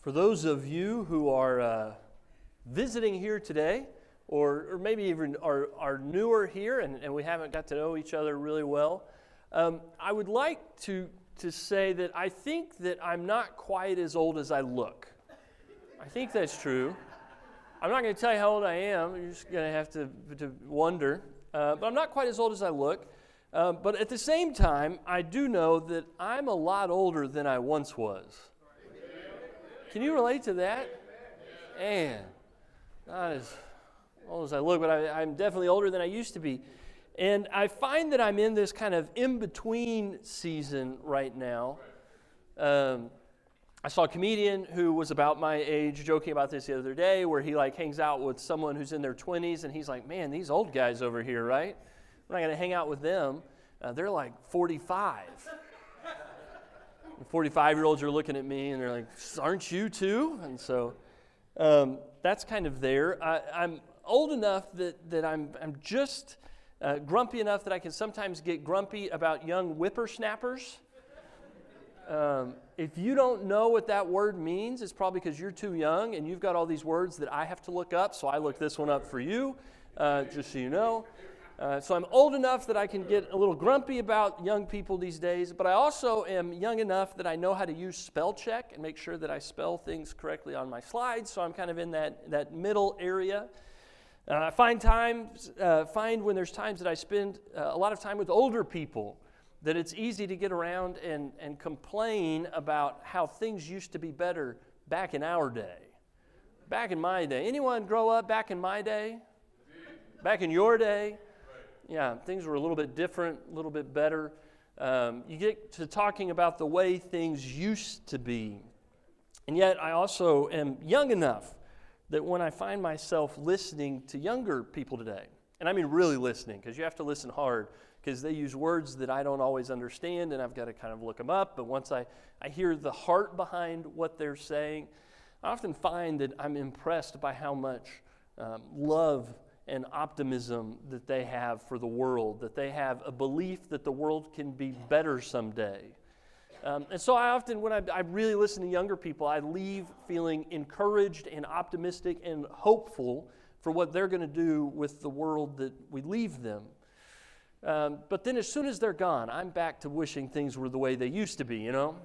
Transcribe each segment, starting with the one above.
For those of you who are uh, visiting here today, or, or maybe even are, are newer here and, and we haven't got to know each other really well, um, I would like to, to say that I think that I'm not quite as old as I look. I think that's true. I'm not going to tell you how old I am. You're just going to have to, to wonder. Uh, but I'm not quite as old as I look. Uh, but at the same time, I do know that I'm a lot older than I once was. Can you relate to that? Man, not as old as I look, but I, I'm definitely older than I used to be. And I find that I'm in this kind of in between season right now. Um, I saw a comedian who was about my age joking about this the other day, where he like hangs out with someone who's in their 20s, and he's like, "Man, these old guys over here, right? We're not to hang out with them. Uh, they're like 45." 45 year olds are looking at me and they're like, Aren't you too? And so um, that's kind of there. I, am old enough that, that I'm, I'm just uh, grumpy enough that I can sometimes get grumpy about young whippersnappers. Um, if you don't know what that word means, it's probably because you're too young and you've got all these words that I have to look up, so I look this one up for you, uh, just so you know. Uh, so I'm old enough that I can get a little grumpy about young people these days, but I also am young enough that I know how to use spell check and make sure that I spell things correctly on my slides. So I'm kind of in that, that middle area. Uh, I find times, uh, find when there's times that I spend uh, a lot of time with older people that it's easy to get around and, and complain about how things used to be better back in our day. Back in my day. Anyone grow up back in my day? Back in your day? Yeah, things were a little bit different, a little bit better. Um, you get to talking about the way things used to be. And yet, I also am young enough that when I find myself listening to younger people today, and I mean really listening, because you have to listen hard, because they use words that I don't always understand, and I've got to kind of look them up. But once I, I hear the heart behind what they're saying, I often find that I'm impressed by how much um, love and optimism that they have for the world, that they have a belief that the world can be better someday. Um, and so I often, when I, I, really listen to younger people, I leave feeling encouraged and optimistic and hopeful for what they're going to do with the world that we leave them. Um, but then as soon as they're gone, I'm back to wishing things were the way they used to be, you know?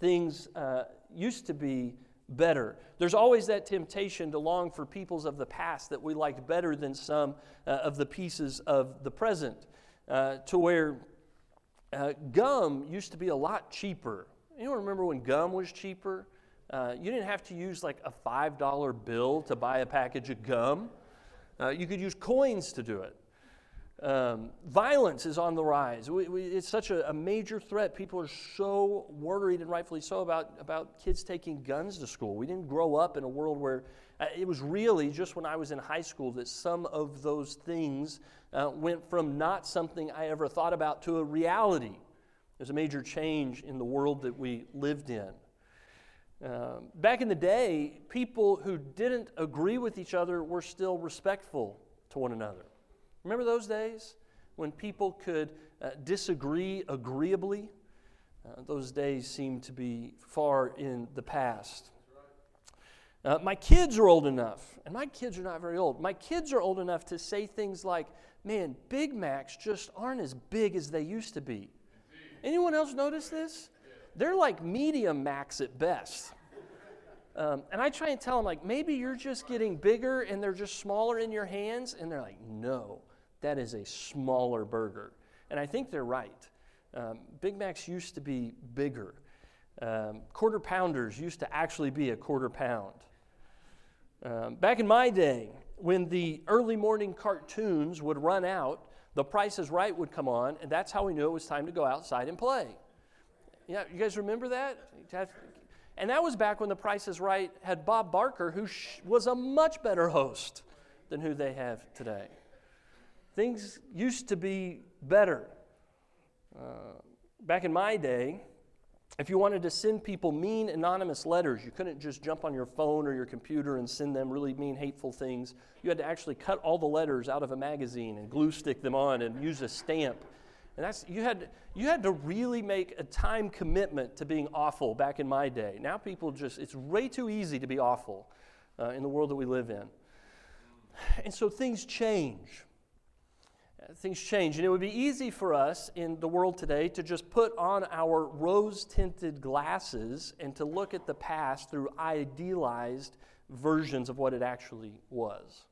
Things uh, used to be better. There's always that temptation to long for peoples of the past that we liked better than some uh, of the pieces of the present, uh, to where uh, gum used to be a lot cheaper. You remember when gum was cheaper? Uh, you didn't have to use like a $5 bill to buy a package of gum. Uh, you could use coins to do it. Um, violence is on the rise. We, we, it's such a, a, major threat. People are so worried, and rightfully so, about, about kids taking guns to school. We didn't grow up in a world where uh, it was really just when I was in high school that some of those things uh, went from not something I ever thought about to a reality. There's a major change in the world that we lived in. Um, back in the day, people who didn't agree with each other were still respectful to one another. Remember those days when people could uh, disagree agreeably? Uh, those days seem to be far in the past. Uh, my kids are old enough, and my kids are not very old. My kids are old enough to say things like, man, Big Macs just aren't as big as they used to be. Anyone else notice this? They're like medium Macs at best. Um, and I try and tell them, like, maybe you're just getting bigger and they're just smaller in your hands. And they're like, no, that is a smaller burger. And I think they're right. Um, Big Macs used to be bigger. Um, quarter pounders used to actually be a quarter pound. Um, back in my day, when the early morning cartoons would run out, the Price is Right would come on, and that's how we knew it was time to go outside and play. Yeah, you guys remember that? And that was back when the Price is Right had Bob Barker, who was a much better host than who they have today. Things used to be better. Uh, back in my day, if you wanted to send people mean, anonymous letters, you couldn't just jump on your phone or your computer and send them really mean, hateful things. You had to actually cut all the letters out of a magazine and glue stick them on and use a stamp And that's, you, had, you had to really make a time commitment to being awful back in my day. Now people just, it's way too easy to be awful uh, in the world that we live in. And so things change. Things change. And it would be easy for us in the world today to just put on our rose tinted glasses and to look at the past through idealized versions of what it actually was.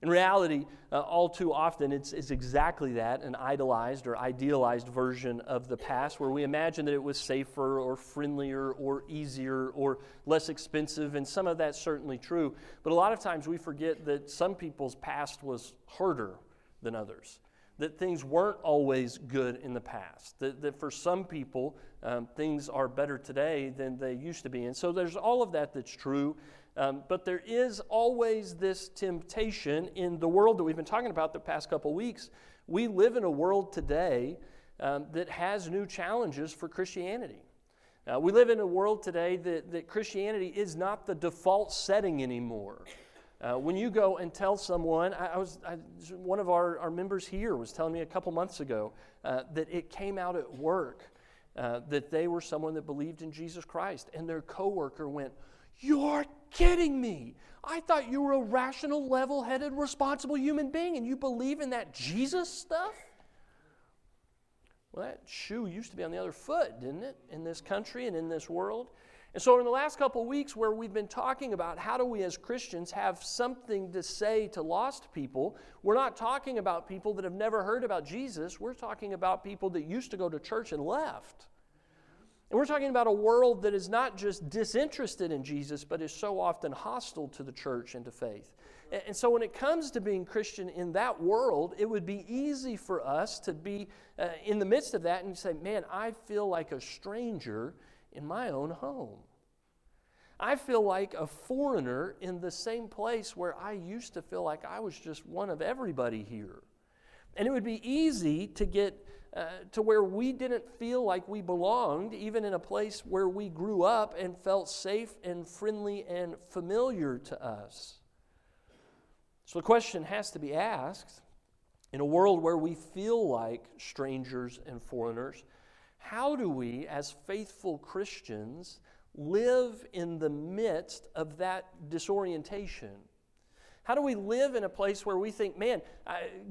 In reality, uh, all too often, it's, it's exactly that an idolized or idealized version of the past where we imagine that it was safer or friendlier or easier or less expensive, and some of that's certainly true. But a lot of times we forget that some people's past was harder than others, that things weren't always good in the past, that, that for some people, um, things are better today than they used to be. And so there's all of that that's true. Um, but there is always this temptation in the world that we've been talking about the past couple weeks. We live in a world today um, that has new challenges for Christianity. Uh, we live in a world today that, that Christianity is not the default setting anymore. Uh, when you go and tell someone, I, I was I, one of our, our members here was telling me a couple months ago uh, that it came out at work uh, that they were someone that believed in Jesus Christ, and their coworker went, "You're kidding me. I thought you were a rational, level headed, responsible human being and you believe in that Jesus stuff? Well, that shoe used to be on the other foot, didn't it, in this country and in this world? And so, in the last couple weeks, where we've been talking about how do we as Christians have something to say to lost people, we're not talking about people that have never heard about Jesus. We're talking about people that used to go to church and left. And we're talking about a world that is not just disinterested in Jesus, but is so often hostile to the church and to faith. And so, when it comes to being Christian in that world, it would be easy for us to be uh, in the midst of that and say, Man, I feel like a stranger in my own home. I feel like a foreigner in the same place where I used to feel like I was just one of everybody here. And it would be easy to get uh, to where we didn't feel like we belonged, even in a place where we grew up and felt safe and friendly and familiar to us. So the question has to be asked in a world where we feel like strangers and foreigners, how do we, as faithful Christians, live in the midst of that disorientation? How do we live in a place where we think, man,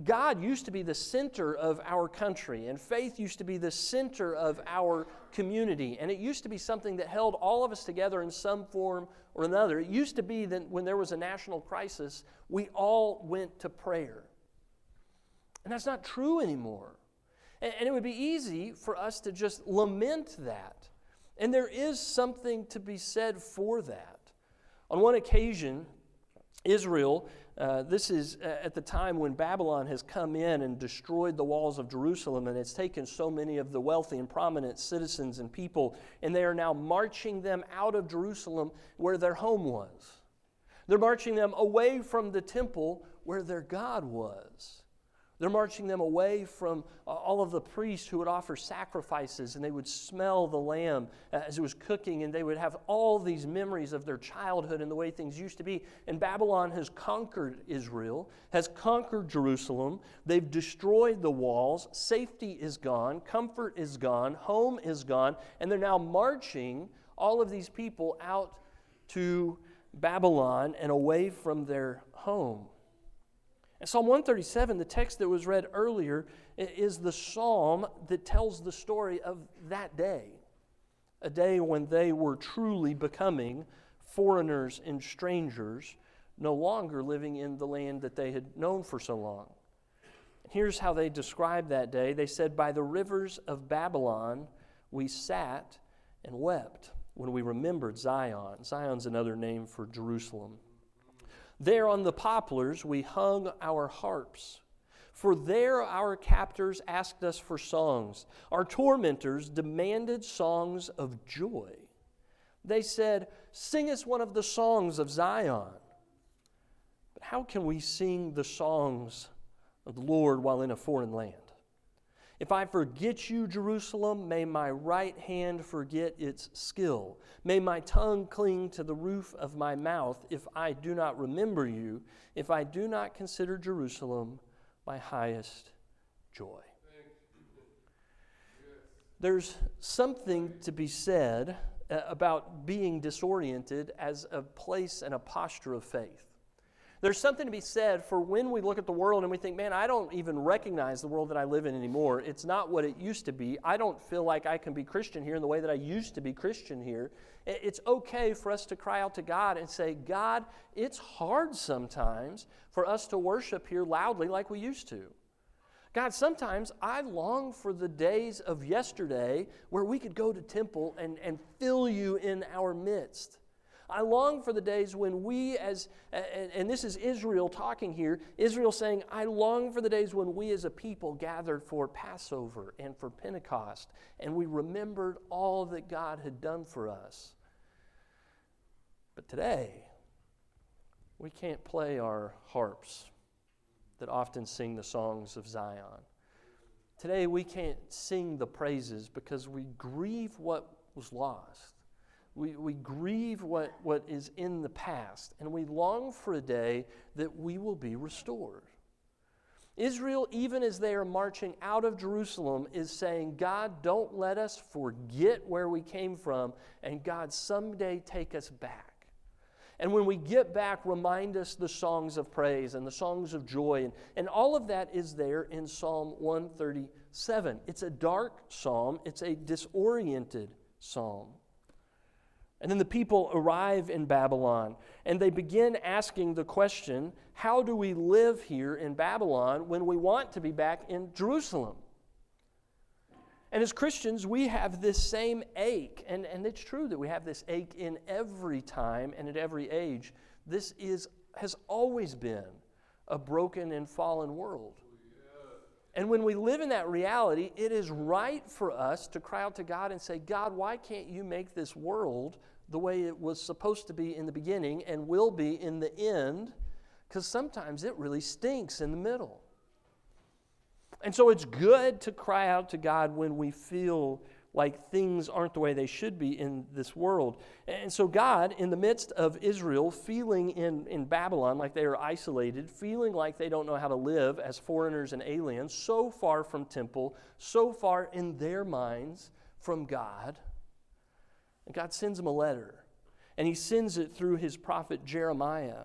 God used to be the center of our country, and faith used to be the center of our community, and it used to be something that held all of us together in some form or another. It used to be that when there was a national crisis, we all went to prayer. And that's not true anymore. And it would be easy for us to just lament that. And there is something to be said for that. On one occasion, Israel, uh, this is uh, at the time when Babylon has come in and destroyed the walls of Jerusalem, and it's taken so many of the wealthy and prominent citizens and people, and they are now marching them out of Jerusalem where their home was. They're marching them away from the temple where their God was. They're marching them away from uh, all of the priests who would offer sacrifices, and they would smell the lamb uh, as it was cooking, and they would have all these memories of their childhood and the way things used to be. And Babylon has conquered Israel, has conquered Jerusalem. They've destroyed the walls. Safety is gone, comfort is gone, home is gone, and they're now marching all of these people out to Babylon and away from their home. And Psalm 137, the text that was read earlier, is the psalm that tells the story of that day, a day when they were truly becoming foreigners and strangers, no longer living in the land that they had known for so long. Here's how they described that day they said, By the rivers of Babylon we sat and wept when we remembered Zion. Zion's another name for Jerusalem. There on the poplars we hung our harps. For there our captors asked us for songs. Our tormentors demanded songs of joy. They said, Sing us one of the songs of Zion. But how can we sing the songs of the Lord while in a foreign land? If I forget you, Jerusalem, may my right hand forget its skill. May my tongue cling to the roof of my mouth if I do not remember you, if I do not consider Jerusalem my highest joy. There's something to be said uh, about being disoriented as a place and a posture of faith. There's something to be said for when we look at the world and we think, man, I don't even recognize the world that I live in anymore. It's not what it used to be. I don't feel like I can be Christian here in the way that I used to be Christian here. It's okay for us to cry out to God and say, God, it's hard sometimes for us to worship here loudly like we used to. God, sometimes I long for the days of yesterday where we could go to temple and, and feel you in our midst. I long for the days when we, as, and this is Israel talking here, Israel saying, I long for the days when we as a people gathered for Passover and for Pentecost, and we remembered all that God had done for us. But today, we can't play our harps that often sing the songs of Zion. Today, we can't sing the praises because we grieve what was lost. We, we grieve what, what is in the past, and we long for a day that we will be restored. Israel, even as they are marching out of Jerusalem, is saying, God, don't let us forget where we came from, and God, someday take us back. And when we get back, remind us the songs of praise and the songs of joy. And, and all of that is there in Psalm 137. It's a dark psalm, it's a disoriented psalm. And then the people arrive in Babylon and they begin asking the question how do we live here in Babylon when we want to be back in Jerusalem? And as Christians, we have this same ache. And, and it's true that we have this ache in every time and at every age. This is, has always been a broken and fallen world. And when we live in that reality, it is right for us to cry out to God and say, God, why can't you make this world the way it was supposed to be in the beginning and will be in the end, because sometimes it really stinks in the middle. And so it's good to cry out to God when we feel like things aren't the way they should be in this world. And so, God, in the midst of Israel, feeling in, in Babylon like they are isolated, feeling like they don't know how to live as foreigners and aliens, so far from temple, so far in their minds from God, and God sends him a letter. And he sends it through his prophet Jeremiah.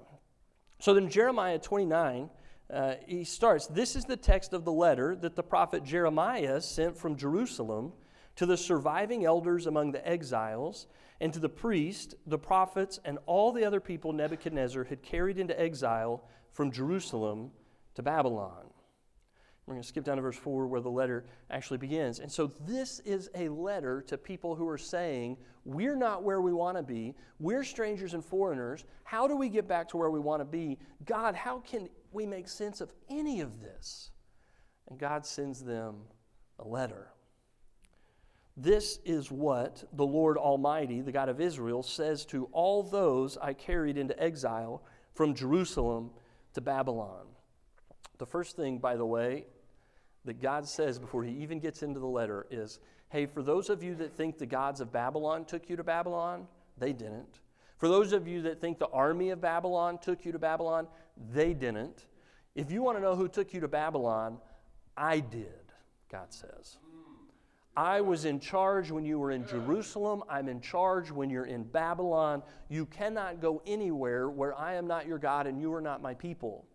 So then, Jeremiah 29, uh, he starts This is the text of the letter that the prophet Jeremiah sent from Jerusalem to the surviving elders among the exiles, and to the priests, the prophets, and all the other people Nebuchadnezzar had carried into exile from Jerusalem to Babylon. We're going to skip down to verse 4 where the letter actually begins. And so, this is a letter to people who are saying, We're not where we want to be. We're strangers and foreigners. How do we get back to where we want to be? God, how can we make sense of any of this? And God sends them a letter. This is what the Lord Almighty, the God of Israel, says to all those I carried into exile from Jerusalem to Babylon. The first thing, by the way, that God says before he even gets into the letter is hey, for those of you that think the gods of Babylon took you to Babylon, they didn't. For those of you that think the army of Babylon took you to Babylon, they didn't. If you want to know who took you to Babylon, I did, God says. I was in charge when you were in Jerusalem. I'm in charge when you're in Babylon. You cannot go anywhere where I am not your God and you are not my people.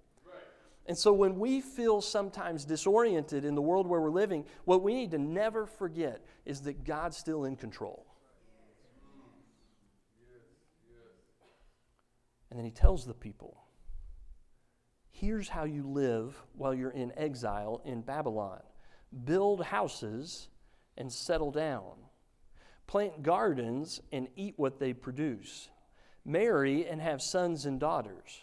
And so when we feel sometimes disoriented in the world where we're living, what we need to never forget is that God's still in control. And then he tells the people here's how you live while you're in exile in Babylon build houses and settle down, plant gardens and eat what they produce, marry and have sons and daughters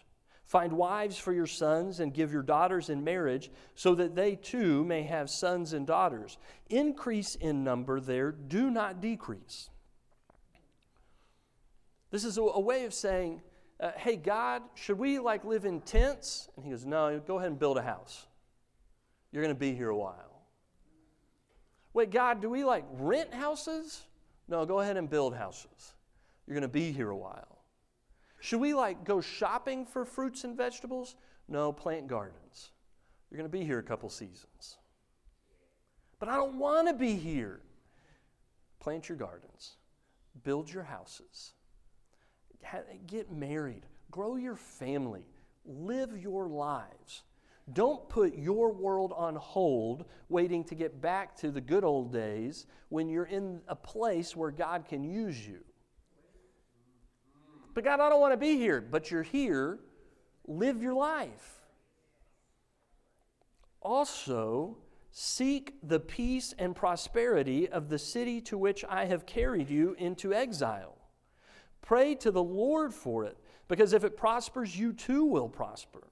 Find wives for your sons and give your daughters in marriage so that they too may have sons and daughters. Increase in number there, do not decrease. This is a, way of saying, uh, hey, God, should we like live in tents? And he goes, no, go ahead and build a house. You're going to be here a while. Wait, God, do we like rent houses? No, go ahead and build houses. You're going to be here a while. Should we like go shopping for fruits and vegetables? No, plant gardens. You're going to be here a couple seasons. But I don't want to be here. plant your gardens, build your houses, get married, grow your family, live your lives. Don't put your world on hold waiting to get back to the good old days when you're in a place where God can use you. But God, I don't want to be here. But you're here. Live your life. Also, seek the peace and prosperity of the city to which I have carried you into exile. Pray to the Lord for it, because if it prospers, you too will prosper.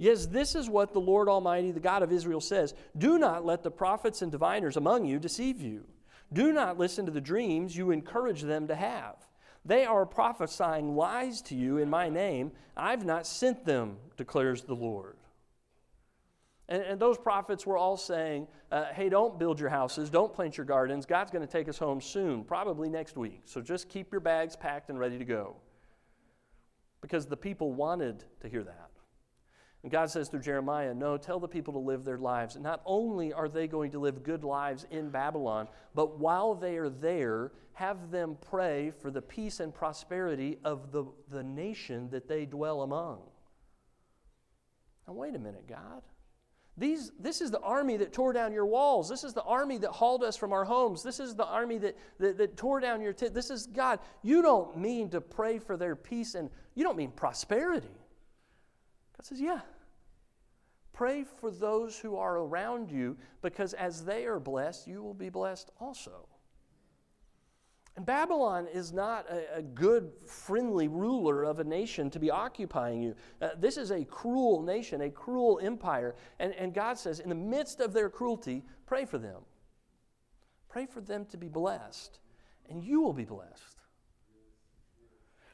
Yes, this is what the Lord Almighty, the God of Israel, says Do not let the prophets and diviners among you deceive you. Do not listen to the dreams you encourage them to have. They are prophesying lies to you in my name. I've not sent them, declares the Lord. And, and those prophets were all saying, uh, hey, don't build your houses, don't plant your gardens. God's going to take us home soon, probably next week. So just keep your bags packed and ready to go. Because the people wanted to hear that. And God says through Jeremiah, No, tell the people to live their lives. Not only are they going to live good lives in Babylon, but while they are there, have them pray for the peace and prosperity of the, the nation that they dwell among. Now, wait a minute, God. These, this is the army that tore down your walls. This is the army that hauled us from our homes. This is the army that, that, that tore down your tent. This is God. You don't mean to pray for their peace and you don't mean prosperity. God says, Yeah. Pray for those who are around you because as they are blessed, you will be blessed also. And Babylon is not a, a, good, friendly ruler of a nation to be occupying you. Uh, this is a cruel nation, a cruel empire. And, and God says, in the midst of their cruelty, pray for them. Pray for them to be blessed, and you will be blessed.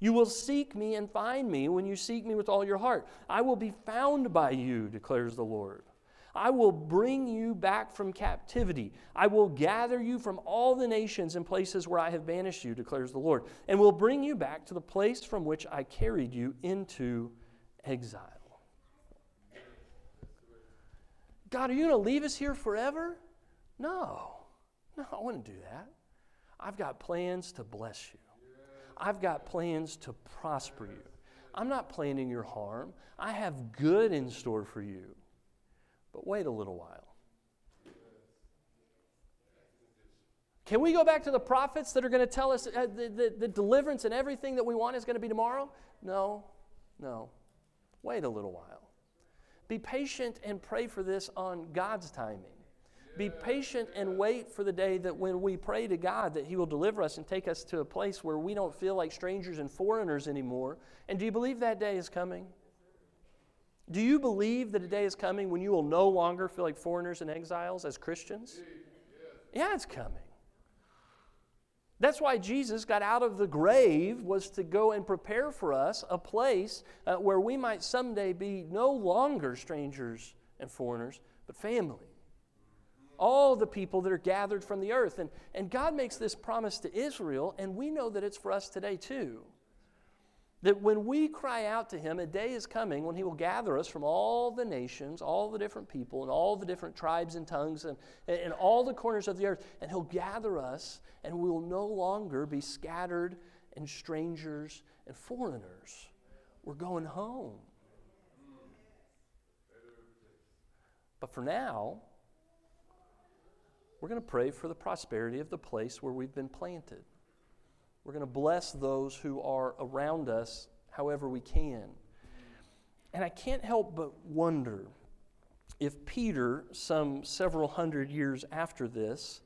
You will seek me and find me when you seek me with all your heart. I will be found by you, declares the Lord. I will bring you back from captivity. I will gather you from all the nations and places where I have banished you, declares the Lord, and will bring you back to the place from which I carried you into exile. God, are you going to leave us here forever? No. No, I wouldn't do that. I've got plans to bless you. I've got plans to prosper you. I'm not planning your harm. I have good in store for you. But wait a little while. Can we go back to the prophets that are going to tell us uh, the, the, the deliverance and everything that we want is going to be tomorrow? No, no. Wait a little while. Be patient and pray for this on God's timing. Be patient and wait for the day that when we pray to God that He will deliver us and take us to a place where we don't feel like strangers and foreigners anymore. And do you believe that day is coming? Do you believe that a day is coming when you will no longer feel like foreigners and exiles as Christians? Yeah, it's coming. That's why Jesus got out of the grave was to go and prepare for us a place uh, where we might someday be no longer strangers and foreigners, but family. All the people that are gathered from the earth. And, and God makes this promise to Israel, and we know that it's for us today too. That when we cry out to Him, a day is coming when He will gather us from all the nations, all the different people, and all the different tribes and tongues, and, and all the corners of the earth, and He'll gather us, and we will no longer be scattered and strangers and foreigners. We're going home. But for now, we're going to pray for the prosperity of the place where we've been planted. We're going to bless those who are around us however we can. And I can't help but wonder if Peter, some several hundred years after this,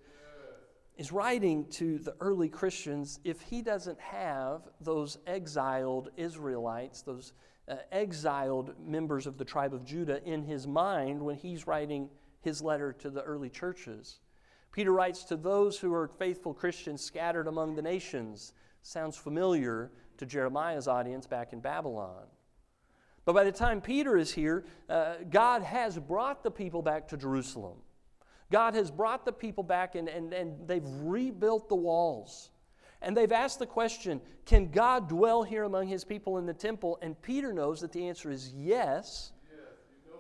is writing to the early Christians if he doesn't have those exiled Israelites, those uh, exiled members of the tribe of Judah in his mind when he's writing his letter to the early churches. Peter writes to those who are faithful Christians scattered among the nations. Sounds familiar to Jeremiah's audience back in Babylon. But by the time Peter is here, uh, God has brought the people back to Jerusalem. God has brought the people back and, and, and they've rebuilt the walls. And they've asked the question can God dwell here among his people in the temple? And Peter knows that the answer is yes,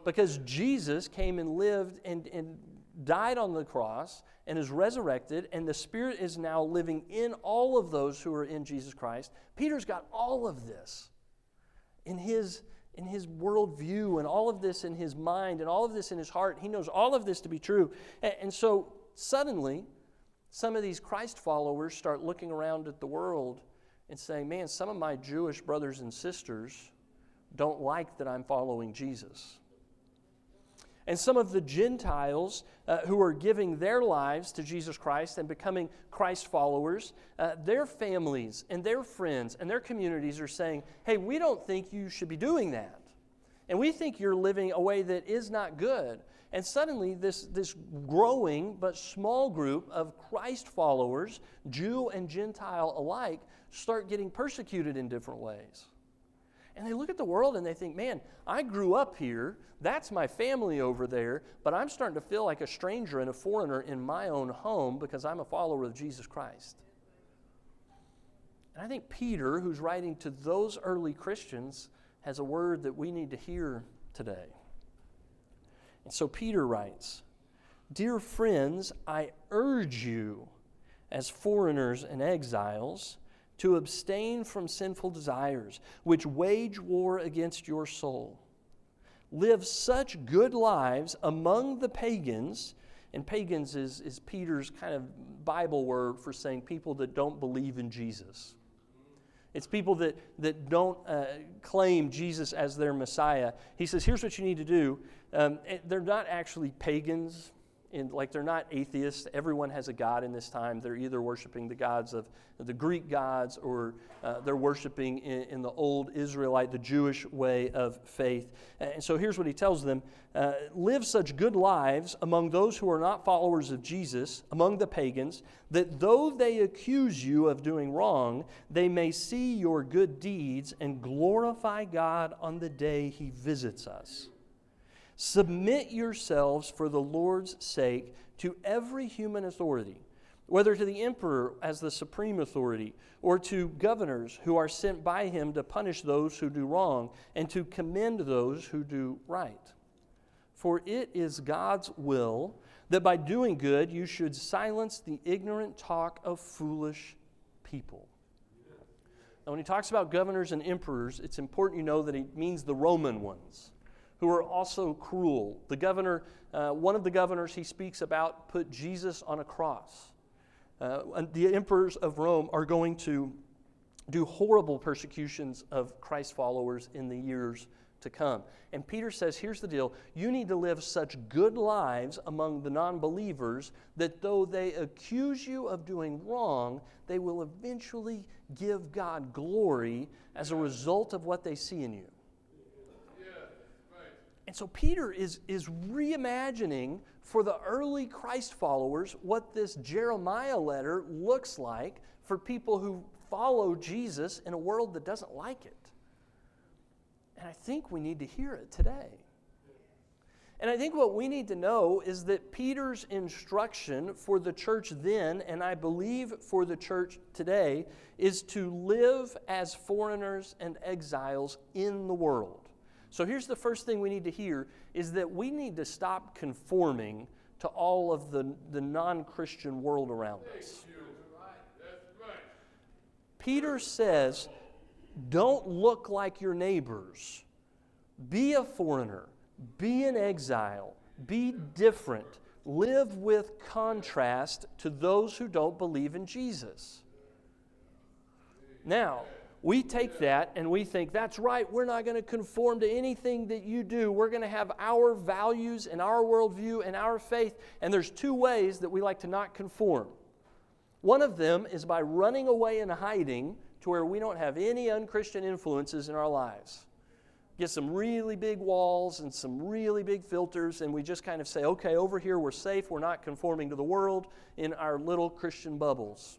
because Jesus came and lived and, and died on the cross and is resurrected, and the Spirit is now living in all of those who are in Jesus Christ. Peter's got all of this in his, in his worldview, and all of this in his mind, and all of this in his heart. He knows all of this to be true. And, and so suddenly, some of these Christ followers start looking around at the world and saying, Man, some of my Jewish brothers and sisters don't like that I'm following Jesus. And some of the Gentiles uh, who are giving their lives to Jesus Christ and becoming Christ followers, uh, their families and their friends and their communities are saying, Hey, we don't think you should be doing that. And we think you're living a way that is not good. And suddenly, this, this growing but small group of Christ followers, Jew and Gentile alike, start getting persecuted in different ways. And they look at the world and they think, man, I grew up here. That's my family over there. But I'm starting to feel like a stranger and a foreigner in my own home because I'm a follower of Jesus Christ. And I think Peter, who's writing to those early Christians, has a word that we need to hear today. And so Peter writes Dear friends, I urge you, as foreigners and exiles, to abstain from sinful desires, which wage war against your soul. Live such good lives among the pagans, and pagans is, is Peter's kind of Bible word for saying people that don't believe in Jesus. It's people that, that don't uh, claim Jesus as their Messiah. He says, here's what you need to do. Um, they're not actually pagans, in, like they're not atheists. Everyone has a God in this time. They're either worshiping the gods of the Greek gods or uh, they're worshiping in, in, the old Israelite, the Jewish way of faith. And so here's what he tells them uh, Live such good lives among those who are not followers of Jesus, among the pagans, that though they accuse you of doing wrong, they may see your good deeds and glorify God on the day he visits us. Submit yourselves for the Lord's sake to every human authority, whether to the emperor as the supreme authority, or to governors who are sent by him to punish those who do wrong and to commend those who do right. For it is God's will that by doing good you should silence the ignorant talk of foolish people. Now, when he talks about governors and emperors, it's important you know that he means the Roman ones who are also cruel. The governor, uh, one of the governors he speaks about, put Jesus on a cross. Uh, the emperors of Rome are going to do horrible persecutions of Christ followers in the years to come. And Peter says, here's the deal you need to live such good lives among the non believers that though they accuse you of doing wrong, they will eventually give God glory as a result of what they see in you. And so Peter is, is reimagining for the early Christ followers what this Jeremiah letter looks like for people who follow Jesus in a world that doesn't like it. And I think we need to hear it today. And I think what we need to know is that Peter's instruction for the church then, and I believe for the church today, is to live as foreigners and exiles in the world. So here's the first thing we need to hear is that we need to stop conforming to all of the, the non Christian world around us. Peter says, don't look like your neighbors. Be a foreigner. Be an exile. Be different. Live with contrast to those who don't believe in Jesus. Now, we take that and we think, that's right, we're not going to conform to anything that you do. We're going to have our values and our worldview and our faith. And there's two ways that we like to not conform. One of them is by running away and hiding to where we don't have any unchristian influences in our lives. Get some really big walls and some really big filters, and we just kind of say, okay, over here we're safe, we're not conforming to the world in our little Christian bubbles.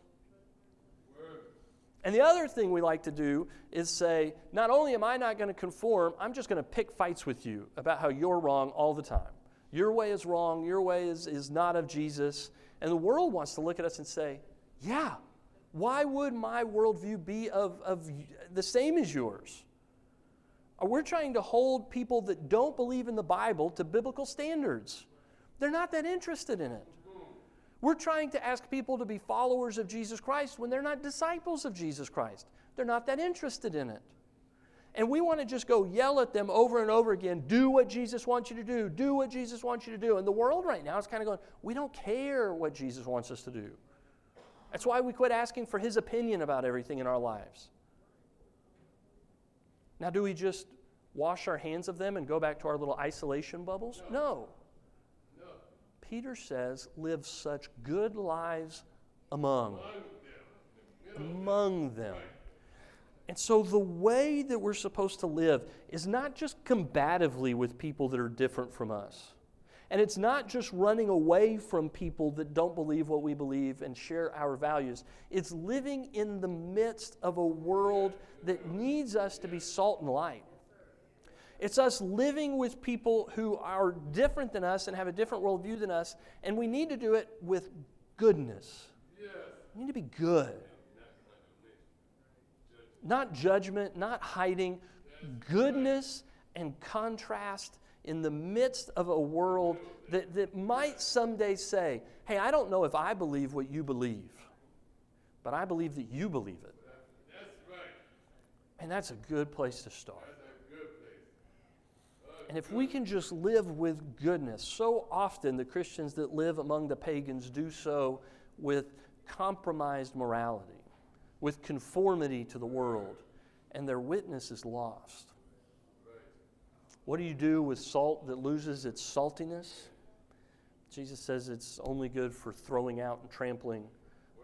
And the other thing we like to do is say, not only am I not going to conform, I'm just going to pick fights with you about how you're wrong all the time. Your way is wrong, your way is, is not of Jesus. And the world wants to look at us and say, yeah, why would my worldview be of, of the same as yours? Uh, we're trying to hold people that don't believe in the Bible to biblical standards. They're not that interested in it. We're trying to ask people to be followers of Jesus Christ when they're not disciples of Jesus Christ. They're not that interested in it. And we want to just go yell at them over and over again do what Jesus wants you to do, do what Jesus wants you to do. And the world right now is kind of going, we don't care what Jesus wants us to do. That's why we quit asking for his opinion about everything in our lives. Now, do we just wash our hands of them and go back to our little isolation bubbles? No. Peter says, live such good lives among, among them. And so the way that we're supposed to live is not just combatively with people that are different from us. And it's not just running away from people that don't believe what we believe and share our values. It's living in the midst of a world that needs us to be salt and light. It's us living with people who are different than us and have a different worldview than us, and we need to do it with goodness. We need to be good. Not judgment, not hiding, goodness and contrast in the midst of a world that, that might someday say, Hey, I don't know if I believe what you believe, but I believe that you believe it. And that's a good place to start. And if we can just live with goodness, so often the Christians that live among the pagans do so with compromised morality, with conformity to the world, and their witness is lost. What do you do with salt that loses its saltiness? Jesus says it's only good for throwing out and trampling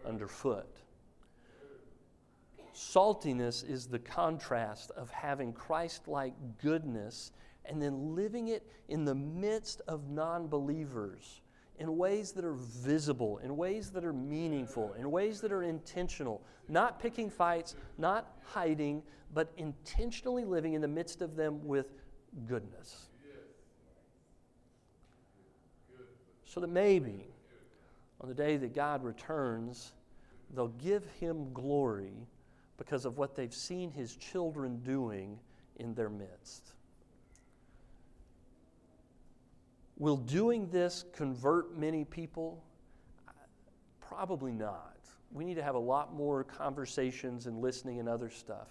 underfoot. Saltiness is the contrast of having Christ like goodness and then living it in the midst of non believers in ways that are visible, in ways that are meaningful, in ways that are intentional, not picking fights, not hiding, but intentionally living in the midst of them with goodness. So that maybe on the day that God returns, they'll give him glory because of what they've seen his children doing in their midst. Will doing this convert many people? Probably not. We need to have a lot more conversations and listening and other stuff.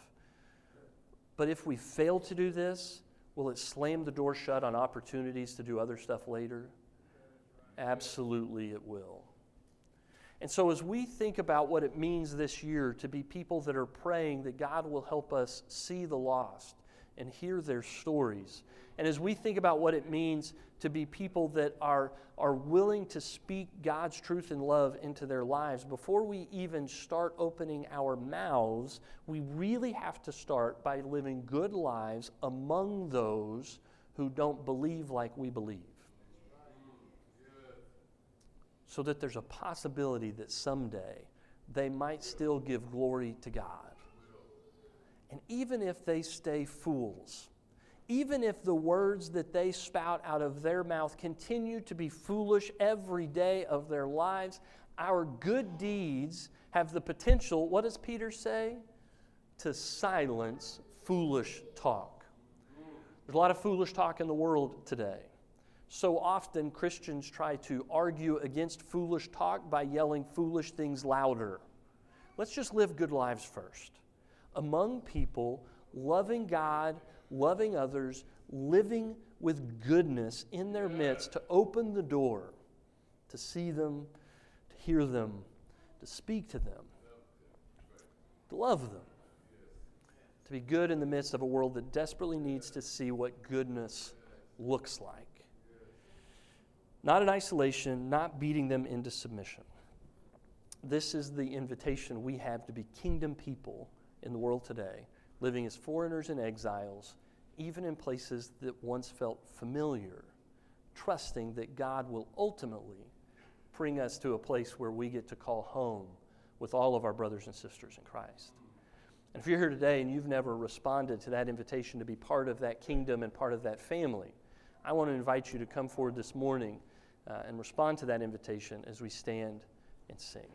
But if we fail to do this, will it slam the door shut on opportunities to do other stuff later? Absolutely, it will. And so, as we think about what it means this year to be people that are praying that God will help us see the lost and hear their stories and as we think about what it means to be people that are, are willing to speak God's truth and love into their lives, before we even start opening our mouths, we really have to start by living good lives among those who don't believe like we believe. So that there's a possibility that someday they might still give glory to God. And even if they stay fools, even if the words that they spout out of their mouth continue to be foolish every day of their lives, our good deeds have the potential, what does Peter say? To silence foolish talk. There's a lot of foolish talk in the world today. So often Christians try to argue against foolish talk by yelling foolish things louder. Let's just live good lives first. Among people, loving God loving others, living with goodness in their midst to open the door, to see them, to hear them, to speak to them, to love them, to be good in the midst of a world that desperately needs to see what goodness looks like. Not in isolation, not beating them into submission. This is the invitation we have to be kingdom people in the world today living as foreigners and exiles, even in places that once felt familiar, trusting that God will ultimately bring us to a place where we get to call home with all of our brothers and sisters in Christ. And if you're here today and you've never responded to that invitation to be part of that kingdom and part of that family, I want to invite you to come forward this morning uh, and respond to that invitation as we stand and sing.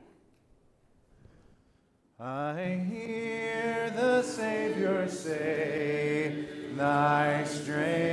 I hear the Savior say, Thy strength.